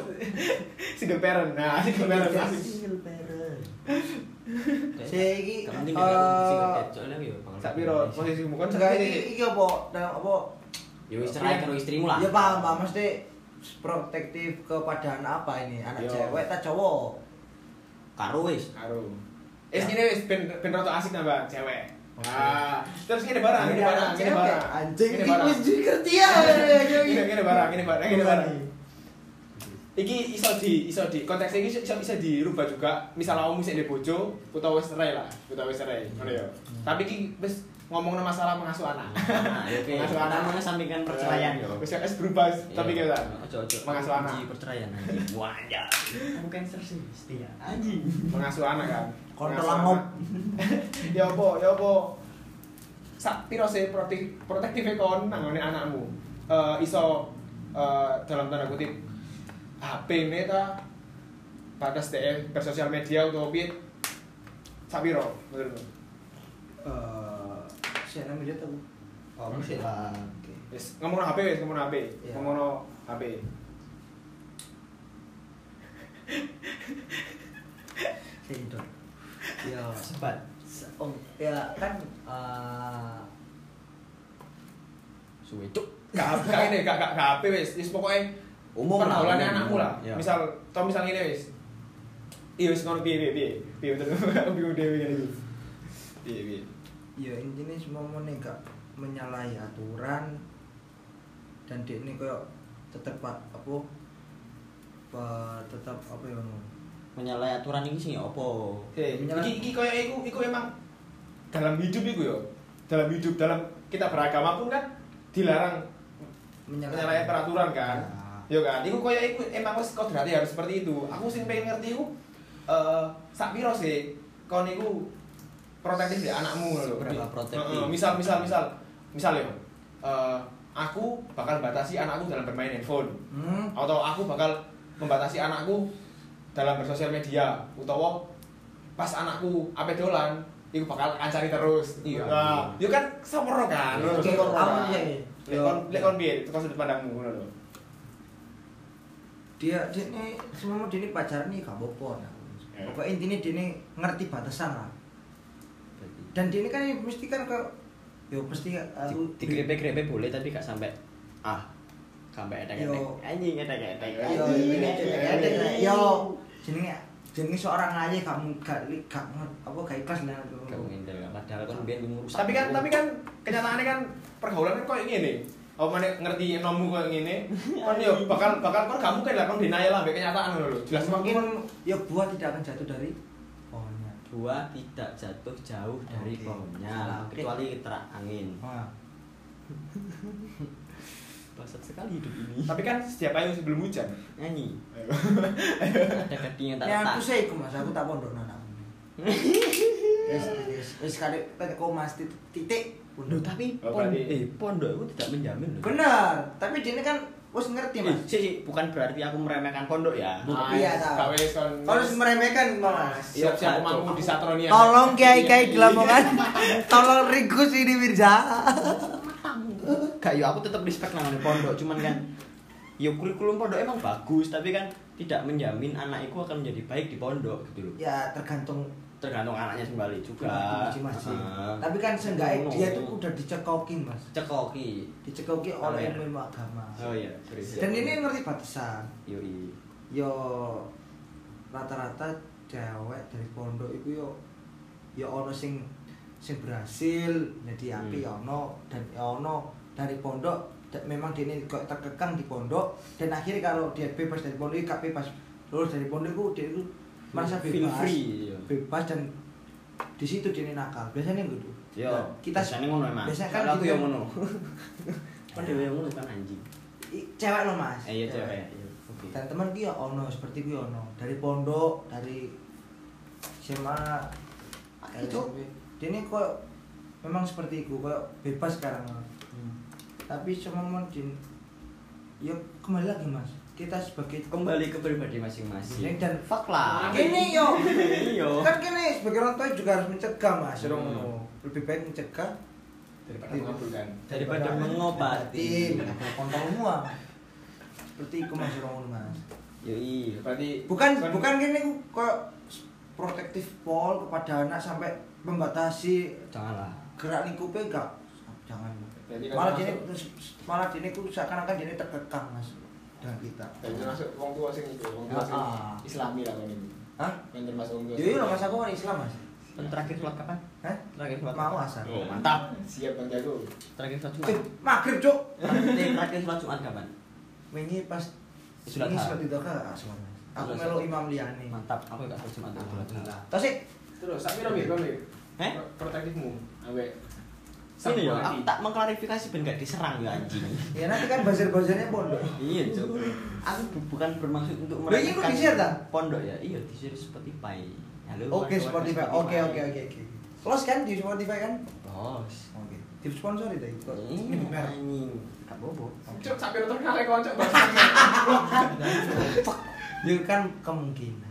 single parent nah single parent single parent Saya iki, eh, single ya bakal sak piro posisimu kon sak iki apa? Dalam apa? ya wis cerai karo istrimu lah Ya paham, paham. Mesti protektif kepada anak apa ini? Anak Yo. cewek tak cowok? karo wis Karo. Eh gini wis ben ben roto asik nambah cewek. Ah, terus gini barang, gini barang, gini barang. Anjing, barang. wis ngerti ya. Gini gini barang, gini barang, gini barang. Iki iso di iso di konteks iki iso iso dirubah juga. Misal awakmu sik ndek bojo utawa wis cerai lah, utawa wis cerai. Ngono ya. Tapi iki wis ngomongno masalah mengasuh anak. nah ya oke Mengasuh anak. mengesampingkan perceraian yo Wis wis berubah tapi kita. ojo ojo Mengasuh anak. Perceraian anjing wah aku cancer sih setia anjing Mengasuh anak kan. Angop. anak. *laughs* ya apa, ya apa. Sak piro sih protek protektif kon nang ngone anakmu. Eh iso eh dalam tanda kutip HP ne ta batas DE bersosial media utawa piye sak piro menurutmu? Eh, saya namanya tahu. Oh, mesti lah. Oke. Wis ngomongno HP HP. Iya. Ngomongno HP. Saya itu. Ya, sebat se- oh, ya kan eh suwe cuk Gak gak ini gak gak gak HP wis. Wis pokoke Umum pergaulannya anakmu lah. Iya. Misal tau misal ngene wis. Iya wis ngono piye piye piye. Piye. *laughs* Piye piye. Ya intinya semua mau nih gak menyalahi aturan. Dan dia ini kayak tetap pak apa pa- tetap apa ya menyalahi aturan ini sih opo Hei, Menyala- iki iki koyo iku iku emang dalam hidup iku yo. Dalam hidup dalam kita beragama pun kan dilarang menyalahi. peraturan kan. Yo kan, iku koyo iku emang wis kodrate harus seperti itu. Aku sing pengen ngerti iku eh sak piro sih? Kon iku protektif di anakmu ngono lho. Seberapa protektif? Heeh, misal misal misal misal ya eh aku bakal batasi anakku dalam bermain handphone hmm atau aku bakal membatasi anakku dalam bersosial media utawa pas anakku ape dolan iku bakal ancari terus Iya. nah, itu kan sempurna kan Iya. Sempurna kamu kan? ya lek kon lek kon piye itu sudut pandangmu ngono lho dia dia ini semua dia ini pacaran nih gak apa-apa nah. Ya. pokoknya intinya dia ini ngerti batasan lah dan dia ini kan mesti kan ke yo mesti aku di grepe grepe boleh tapi gak sampai ah sampai ada Yo. anjing ada ada yo ini ini yo jenenge jenenge seorang aja kamu gak gak apa gak ikhlas lah Gak ngindel padahal kan biar ngurus tapi kan tapi kan kenyataannya kan pergaulan kan koyo ngene apa mana ngerti nomu kayak gini. Kan ya bakal bakal kan kamu kan lah kan denial lah mbek kenyataan loh jelas mungkin ya buah tidak akan jatuh dari Buah tidak jatuh jauh dari Oke. pohonnya Oke. kecuali terak angin. Wah. *laughs* Basat sekali hidup ini. tapi kan setiap payung sebelum hujan Nyanyi. Ayo. Ada gading yang tak ya aku sih mas aku tak pondok nana wis wis wis kali kok mas titik pondok tapi Oh, pondok, eh, pondok itu tidak menjamin loh. benar tapi dia ini kan wis ngerti Eh, mas. sih, sih, bukan berarti aku meremehkan pondok ya. Bukan. Iya, tahu. Wes kalau harus meremehkan mas. Siap-siap mampu di Satronia. Tolong kiai kiai di Lamongan *laughs* tolong ringkus ini Mirza. Yo aku tetap respect namanya pondok, cuman kan yo kurikulum pondok emang bagus, tapi kan tidak menjamin anakku akan menjadi baik di pondok gitu loh. ya tergantung Tergantung anaknya sembali juga. masing-masing Heeh. tapi kan seenggaknya dia tuh udah dicekokin mas cekoki. dicekoki oleh Amer. ilmu agama Oh iya, dan ini ngerti batasan yo yo rata-rata cewek dari pondok itu yo yo ono sing sing berhasil jadi api Hmm. ono dan ono dari pondok da- memang dia ini kok terkekang di pondok dan akhirnya kalau dia bebas dari pondok gak bebas lulus dari pondok itu dia itu merasa Feel bebas free, iya. bebas dan di situ dia nakal biasanya gitu Yo, Nah, kita biasanya ngono emang. biasanya kan aku gitu. yang ngono. *laughs* Kan dhewe yang ngono kan anjing. cewek lo mas Eh iya cewek. Iya, Oke. dan teman dia ono seperti gue ono dari pondok dari SMA dari Itu. SMP. dia ini kok memang seperti itu kok bebas sekarang Hmm. tapi semua mungkin ya kembali lagi mas kita sebagai Kembali ke pribadi masing-masing. Dan fuck lah. ini yo Iya. *laughs* kan kini sebagai orang tua juga harus mencegah mas Hmm. Romo. lebih baik mencegah daripada mengabulkan Daripada mengobati. menabrak kontol semua seperti itu mas Romo mas Yo iya. berarti bukan kan- bukan gini kok protektif pol kepada anak sampai membatasi Janganlah. gerak lingkupnya enggak jangan Jadi kan malah ini malah ini ku seakan-akan ini terkekang mas dengan kita dan termasuk wong tua sing itu wong tua sing Ah. islami lah kon ini Hah? yang termasuk wong tua Jadi lo mas aku orang Islam mas Dan terakhir sholat kapan? Hah? Terakhir sholat Mau kapan? asar Oh, mantap. siap bang jago Terakhir sholat Eh, Jumat. maghrib cok Terakhir terakhir sholat Jumat kapan? Wingi pas Sholat sholat itu kan mas Aku melu imam liane Mantap. Aku enggak sholat Jumat. Jumat. Tosik terus sak piro mir kon mir Eh? protektifmu ambek Ini ya, aku tak mengklarifikasi ben gak diserang ya anjing. Ya nanti kan buzzer-buzzernya pondok Iya, Cuk. Aku bu- bukan bermaksud untuk tak? pondok ya. Iya, di share Spotify. Halo. Oke warga-warga Spotify Oke oke oke oke Close kan di Spotify kan Bos. Oke Di sponsor itu kok Ini Ini anjing. Gak bobo. cuk terkenal konco bang Ya kan kemungkinan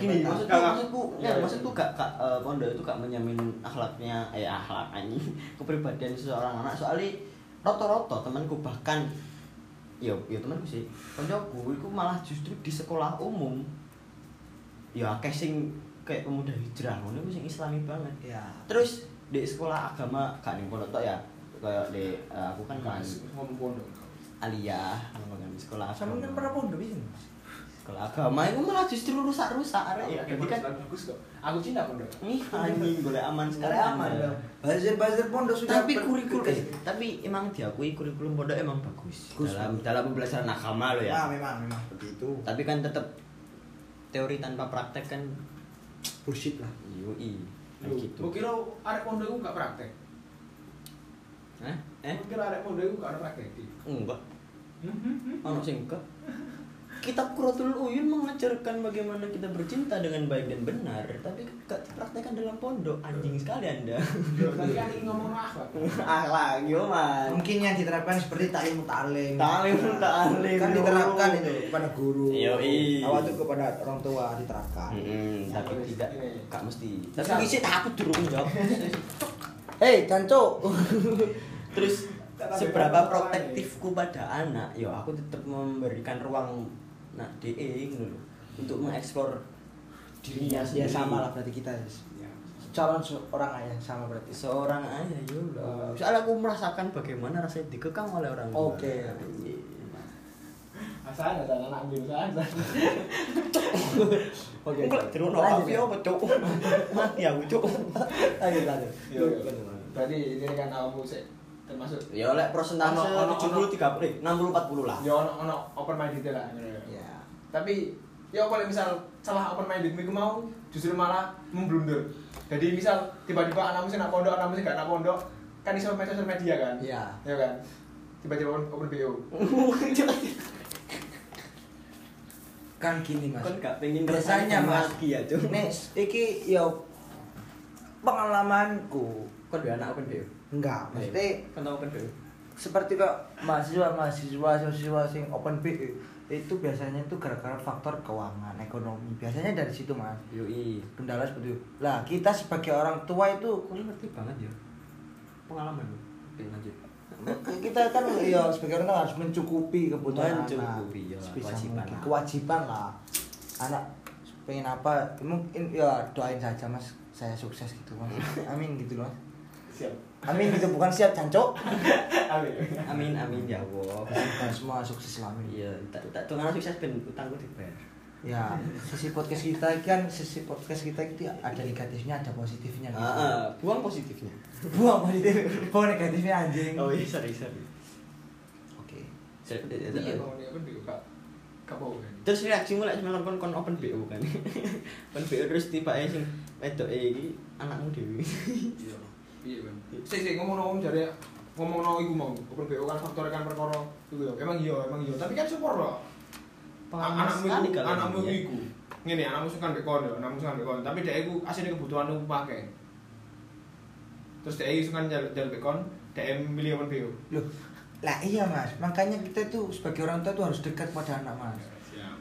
Gini, Siapa tahu. maksudku, maksudku, Iya, ya, iya. maksudku gak, gak eh, pondok itu gak menjamin akhlaknya, eh akhlak anjing, *laughs* kepribadian seseorang anak. Soalnya roto-roto temanku bahkan, ya, ya temanku sih, koncoku itu malah justru di sekolah umum, ya akeh sing kayak pemuda hijrah, ngono sing islami banget. Ya Terus di sekolah agama gak ning pondok tok ya, kayak di eh, aku kan kelas ngomong pondok aliyah, kan sekolah Sama kan pernah pondok bisa Sekolah agama itu malah justru rusak-rusak arek ya. Iya, Jadi kan bagus kok. Aku cinta pondok. Ih, anjing boleh aman sekali. Sekarang aman Anda. dong Buzzer-buzzer pondok sudah Tapi kurikulum, eh, tapi emang diakui kurikulum pondok emang bagus, Bagus. dalam dalam pembelajaran agama lo Nah ya. memang memang seperti itu Tapi kan tetap teori tanpa praktek kan Bullshit lah yoi gitu. gua kira arek pondok iku gak praktek. Hah? Eh? Gua kira arek pondok gak ada praktek. Enggak. Ono sing enggak. *laughs* Kitab Quratul Uyun mengajarkan bagaimana kita bercinta dengan baik dan benar, tapi gak dipraktekkan dalam pondok. Anjing sekali Anda. Tadi kan ngomong akhlak. *laughs* Akhlak, yo man. Mungkin yang diterapkan seperti taklim ta'lim Ta'lim ta'lim, Kan yo. diterapkan itu kepada guru Yoi. Awal itu kepada orang tua diterapkan Hmm, tapi tidak, ini. gak mesti. Tapi isi aku durung jawab. *laughs* Hei canco *laughs* Terus seberapa protektifku pada anak, yo aku tetap memberikan ruang nak DE gitu loh untuk mengeksplor dirinya Ya sendiri. sama lah berarti kita Ya. Calon seorang ayah sama berarti Seorang ayah yo lah. Soalnya aku merasakan bagaimana rasanya dikekang oleh orang tua. Oke. Iya. Asal ada anak ambil asal. *laughs* Oke Enggak, terus no ya. apa cuk? Mati aku cuk. Lanjut Iya, iya. Berarti ini kan kamu sih termasuk Ya oleh persentase Ono- ono- 70 30 eh, 60 40 lah. ya ono ono open minded lah Ya. Tapi ya kalau misal salah open minded iku mau justru malah memblunder jadi misal tiba-tiba anakmu sih nak pondok anakmu sih gak nak pondok kan iso main sosial media kan Iya. ya kan tiba-tiba open, open BO Kan gini, Mas. Kan gak pengen biasanya Mas. ya, Cuk. Nek iki yo pengalamanku Kon duwe anak open BO. enggak, mesti Kan open BO. seperti kok mahasiswa mahasiswa siswa sing open BE itu biasanya itu gara-gara faktor keuangan ekonomi biasanya dari situ mas Yoi. kendala seperti itu lah kita sebagai orang tua itu Kok lu ngerti banget ya? Pengalaman lu. Oke, lanjut. kita kan ya sebagai orang tua harus mencukupi kebutuhan Mencukupi, ya, anak sebisa kewajiban mungkin lah. kewajiban lah anak pengen apa mungkin ya doain saja mas saya sukses gitu mas *laughs* amin gitu loh Mas. Siap amin gitu bukan siap cancok *laughs* amin Amin amin ya Allah. Semua sukses lah amin Iya, tak tak tungan sukses ben utangku dibayar. ya sisi podcast kita kan sisi podcast kita itu ada negatifnya ada positifnya gitu. Ah, buang positifnya. buang positif buang negatifnya anjing Oh iya, sorry sorry. oke Sorry, iya mau kan Terus reaksi mulai semangat kon kon open BO kan. *laughs* Open BO terus tiba ae sing wedok e iki anakmu dhewe. iya iya kan sih sih ngomong ngomong jadi ngomong ngomong iku mau. Open BO kan faktor kan perkara iku ya emang iya emang iya. Tapi kan support loh anakmu iku anakmu ya. iku. Ngene anakmu suka ambek kon ya anakmu suka ambek kon tapi dia iku asline kebutuhanmu pakai terus dia iku suka jalan jalan bekon dia milih open BO loh lah iya mas. Makanya kita tuh sebagai orang tua tuh harus dekat pada anak mas. Siap.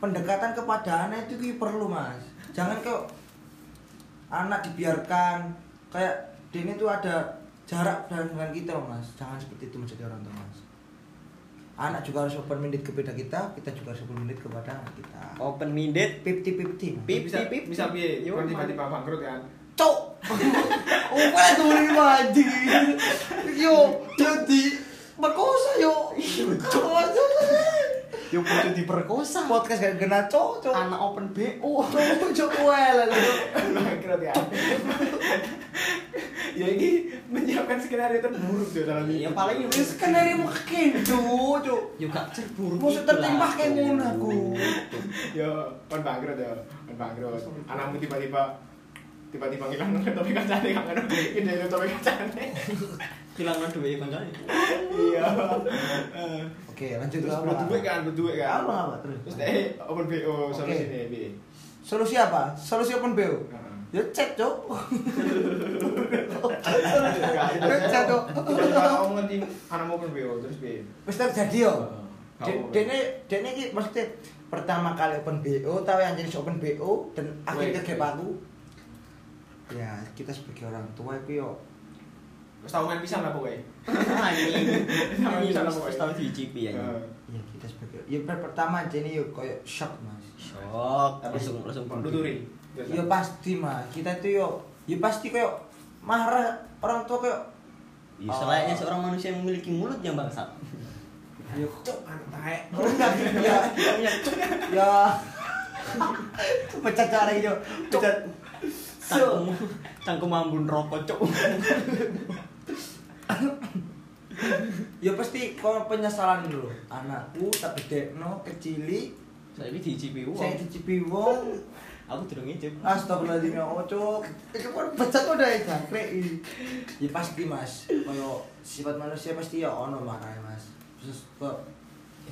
Pendekatan kepada anak itu perlu mas. Jangan kok anak dibiarkan kayak di ini tuh ada jarak dengan kita loh mas. Jangan seperti itu menjadi orang tua mas. Anak juga harus open minded kepada kita kita juga harus open minded kepada anak kita. Open minded. fifty fifty pip, pip. bisa piye? Yo, kon tiba-tiba bangkrut kan? Cok oh mana tuh ini mati yo jadi berkosa yo. Cok Yo kudu diperkosa. podcast gak kena cok cok Anak open BO. cok cok well bangkrut ya ya ini menyiapkan skenario terburuk tuh dalam Ya paling Ya skenario makin cok cok Yo gak terburuk. Maksud itu tertembak lah, kayak ngono aku. yo kon bangkrut ya kon bangkrut. Anakmu tiba-tiba tiba-tiba ngilang topik kacane kan ngono ide itu topik kacane. Kehilangan duit kancane. iya. Eh, oke lanjut. Terus apa? berdua kan berdua kan? Apa apa? Terus terus deh open BO Oke. solusinya bi solusi apa? Solusi open BO ya cek cok cek cok kamu ngerti anakmu open BO terus bi wis terjadi yo dene dene iki maksudnya pertama kali open BO tahu yang jenis open BO dan akhirnya kayak aku ya kita sebagai orang tua itu yo. Terus tau main pisang lah pokoknya. *laughs* Anjing. Sama lah terus pokoknya. tahu dicicipi ya. Ya kita sebagai ya per- pertama jadi yo koyo shock mas. Shock, langsung langsung Nuturin ya pasti mas kita itu yo ya pasti koyo marah orang tua koyo Ya, selainnya seorang manusia yang memiliki mulut yang bangsat. ya Cok, anak taek Oh, enggak, ya, ya, ya, pecah cara gitu, pecah. Cangkem, cangkem ambun rokok, cok. Ya pasti kau penyesalan dulu. Anakku tak gede no kecili, Saya ini dicicipi uang. saya dicipi wong. Aku durung ngicip. Astagfirullahaladzim ya ocok. Itu kan pecah tuh udah jangkrik ini. Ya pasti mas, kalau sifat manusia pasti ya ono marah mas. Terus kok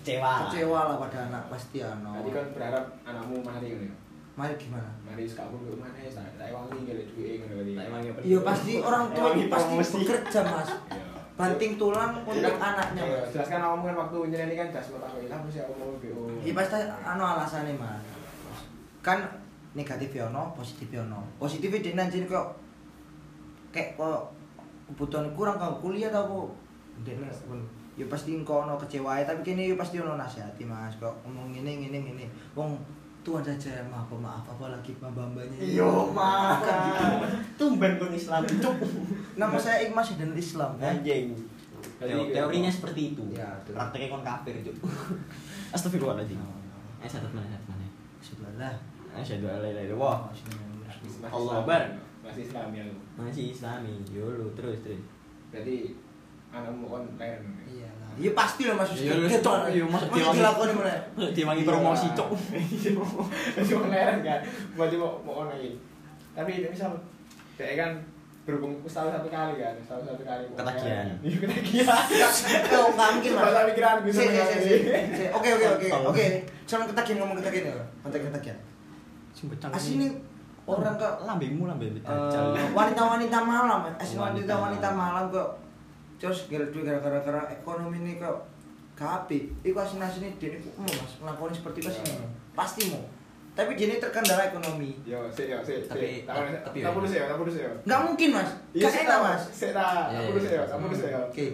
Kecewa. kecewa lah pada anak pasti ono. Tadi kan berharap anakmu mari gitu ya Mari gimana? Mari sekarang ke mana ya, tak wangi gak ada duit apa? Iya pasti orang tua ini pasti bekerja mas. Iya. Banting tulang untuk anaknya Iya, mas. jelaskan awakmu kan waktu nyeneni kan jelas mau takut apa sih aku mau BO Iya pasti anu alasannya mas. Kan negatif ya ono, positif ya ono. Positif dia nanti kok kayak kok kebutuhan kurang kau kuliah tau kok. Dene pun ya pasti engkau ono kecewa tapi kini ya pasti ono nasihati mas kok ngomong ini ini ini wong Tuhan saja yang maha pemaaf apalagi mbak-mbaknya Yo, mah. Tumben pun Islam, cok. nama saya Ikhmas dan Islam kan Anjing. Teorinya seperti itu. Ya. Prakteknya kon kafir, cok. *laughs* Astagfirullahaladzim. Eh, syarat mana, syarat mana? Sebelah Asyhadu an la ilaha illallah. Masih Allah. Akbar. masih Islam ya lu Masih Islami. Yo lu terus terus. berarti anakmu kon leren. Iya lah. Iya pasti lah Mas. Iya, iya, Cok. Iya, masa Masa diwangi- dilakoni mana? Diwangi Iya. promosi cok. Cuma leren kan. Buat mau mau iki. Tapi misal dia kan berhubung tahu satu kali kan, tahu satu kali. mau Ketagihan. *laughs* Iya ketagihan. Oh, nggak mungkin Mas. Bahasa pikiran gue Oke oke oke oke. Soalnya ketagihan ngomong ketagihan ya. Kontak ketagihan. Sumpah Asini orang ke lambemu lambe eh, *laughs* wanita-wanita malam, asli Wanita. wanita-wanita malam kok terus gara-gara gara-gara ekonomi ini kok kapi, iku asli asli dia ini mau mas melakukan seperti itu sih Iya. pasti mau. Tapi dia ini terkendala ekonomi. Yo, sik yo, sik. Tapi- tapi- tak ya, tak putus ya. Nggak mungkin mas, Iya, gak enak tak, mas. Sik tak, tak Iya, putus iya. ya, tak putus ya. Oke.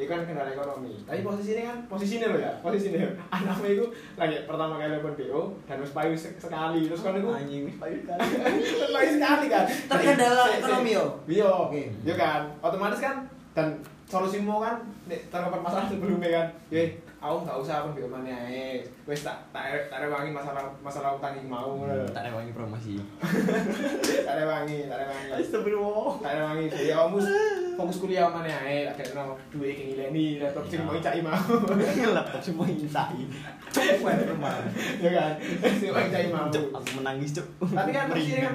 Itu kan kendala ekonomi. Tapi posisinya kan, posisinya lo ya, posisinya. *laughs* Anakmu itu lagi pertama kali open BO dan wis payu sek- sekali. Terus kan itu anjing wis payu kali. *laughs* Wis payu sekali kan. Terkendala ekonomi, yo? Iya. Oke. Iya kan. Otomatis kan dan solusimu kan nek terdapat masalah sebelumnya kan. Ya, aku nggak usah open BO mana ae. Wis tak tak tak rewangi masalah masalah utang iki mau. Tak rewangi promosi. *laughs* Tak rewangi, tak rewangi. Astagfirullah. Tak rewangi. Jadi kamu fokus kuliah mana ae, agak kenal duwe iki ngileni laptop sing mau cak mau. *laughs* Laptop semua insai. Cok wae rumah. Ya kan. Sing mau cak mau. Aku menangis cok. Tapi kan pasti kan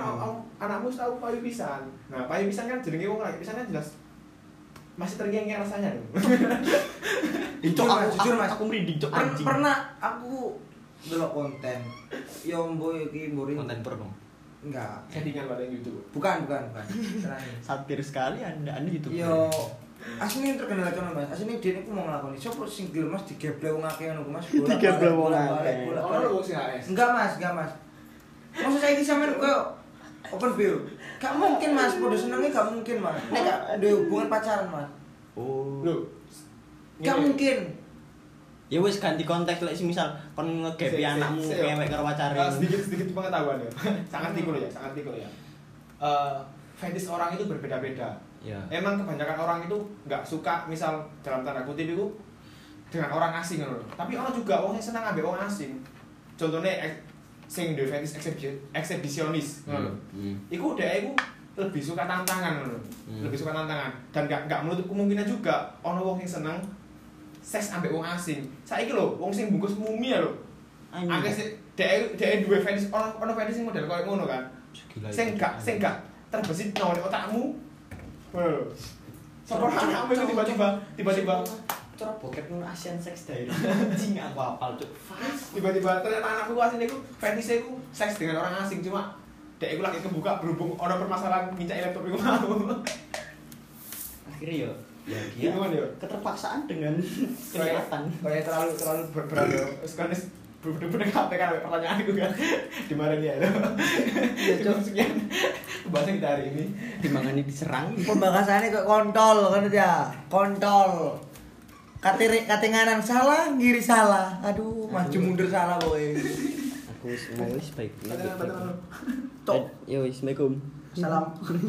anakmu tahu payu pisan. Nah, payu pisan kan jenenge wong lagi pisan kan jelas masih terngiang rasanya dong. Cok *laughs* Jujur, aku Mas, jujur, aku- Mas. aku merinding cok Per- anjing. pernah aku delok konten yo mbo iki mburi konten porno. enggak Settingan pada YouTube. bukan bukan bukan. Satir sekali anda anda YouTube. yo aslinya terkenal ekonomi mas aslinya dia ini mau ngelakoni siapa single mas digeblek wong akeh ngono mas Digeblek wong akeh. Oh, lu sih HS. enggak mas enggak mas maksud saya ini sampean koyo open view gak mungkin mas podo senengnya gak mungkin mas nek gak ada hubungan pacaran mas Oh. Lu. gak mungkin Ya wis ganti konteks lek misal kon ngegepi anakmu kewek karo pacare. Eh, sedikit sedikit pengetahuan ya. *laughs* sangat tikul ya, sangat tikul ya. Eh, fetish orang itu berbeda-beda. Ya. Emang kebanyakan orang itu nggak suka misal dalam tanda kutip itu dengan orang asing lho. Tapi orang juga wong sing seneng ambek orang asing. Contohnya ek- sing duwe fetish eksibisionis ngono lho. Hmm. Iku dhek iku lebih suka tantangan ngono. Hmm. Lebih suka tantangan dan nggak nggak menutup kemungkinan juga ono wong sing seneng seks ambek wong asing. Saiki lho wong sing bungkus mumi ya lho. Akeh sing dhek dhek duwe fetish ono ono fetish sing model koyo ngono kan. Sing gak sing gak terbesit nang otakmu. Ngono lho. Sopo anakmu itu tiba-tiba tiba-tiba cara bokep nur Asian Sex Diary *laughs* anjing aku apal cuk tiba-tiba ternyata anakku aslinya iku fetishnya iku seks dengan orang asing cuma dek iku lagi kebuka berhubung ono permasalahan ngincak laptop iku mau. *laughs* akhirnya yo ya dia yo? keterpaksaan dengan *laughs* Kayak kenyataan kayak terlalu terlalu ber- berani. Sekarang bener-bener KPK kan pertanyaan itu kan dimarahin ya lo. Iya, Cok. Sekian pembahasan kita hari ini. dimangani diserang pembahasannya kok kontol kan ya kontol kate kate nganan salah ngiri salah. Aduh maju mundur salah boy. Aku mau wis baik. Tok. yo wis assalamualaikum. Salam *laughs*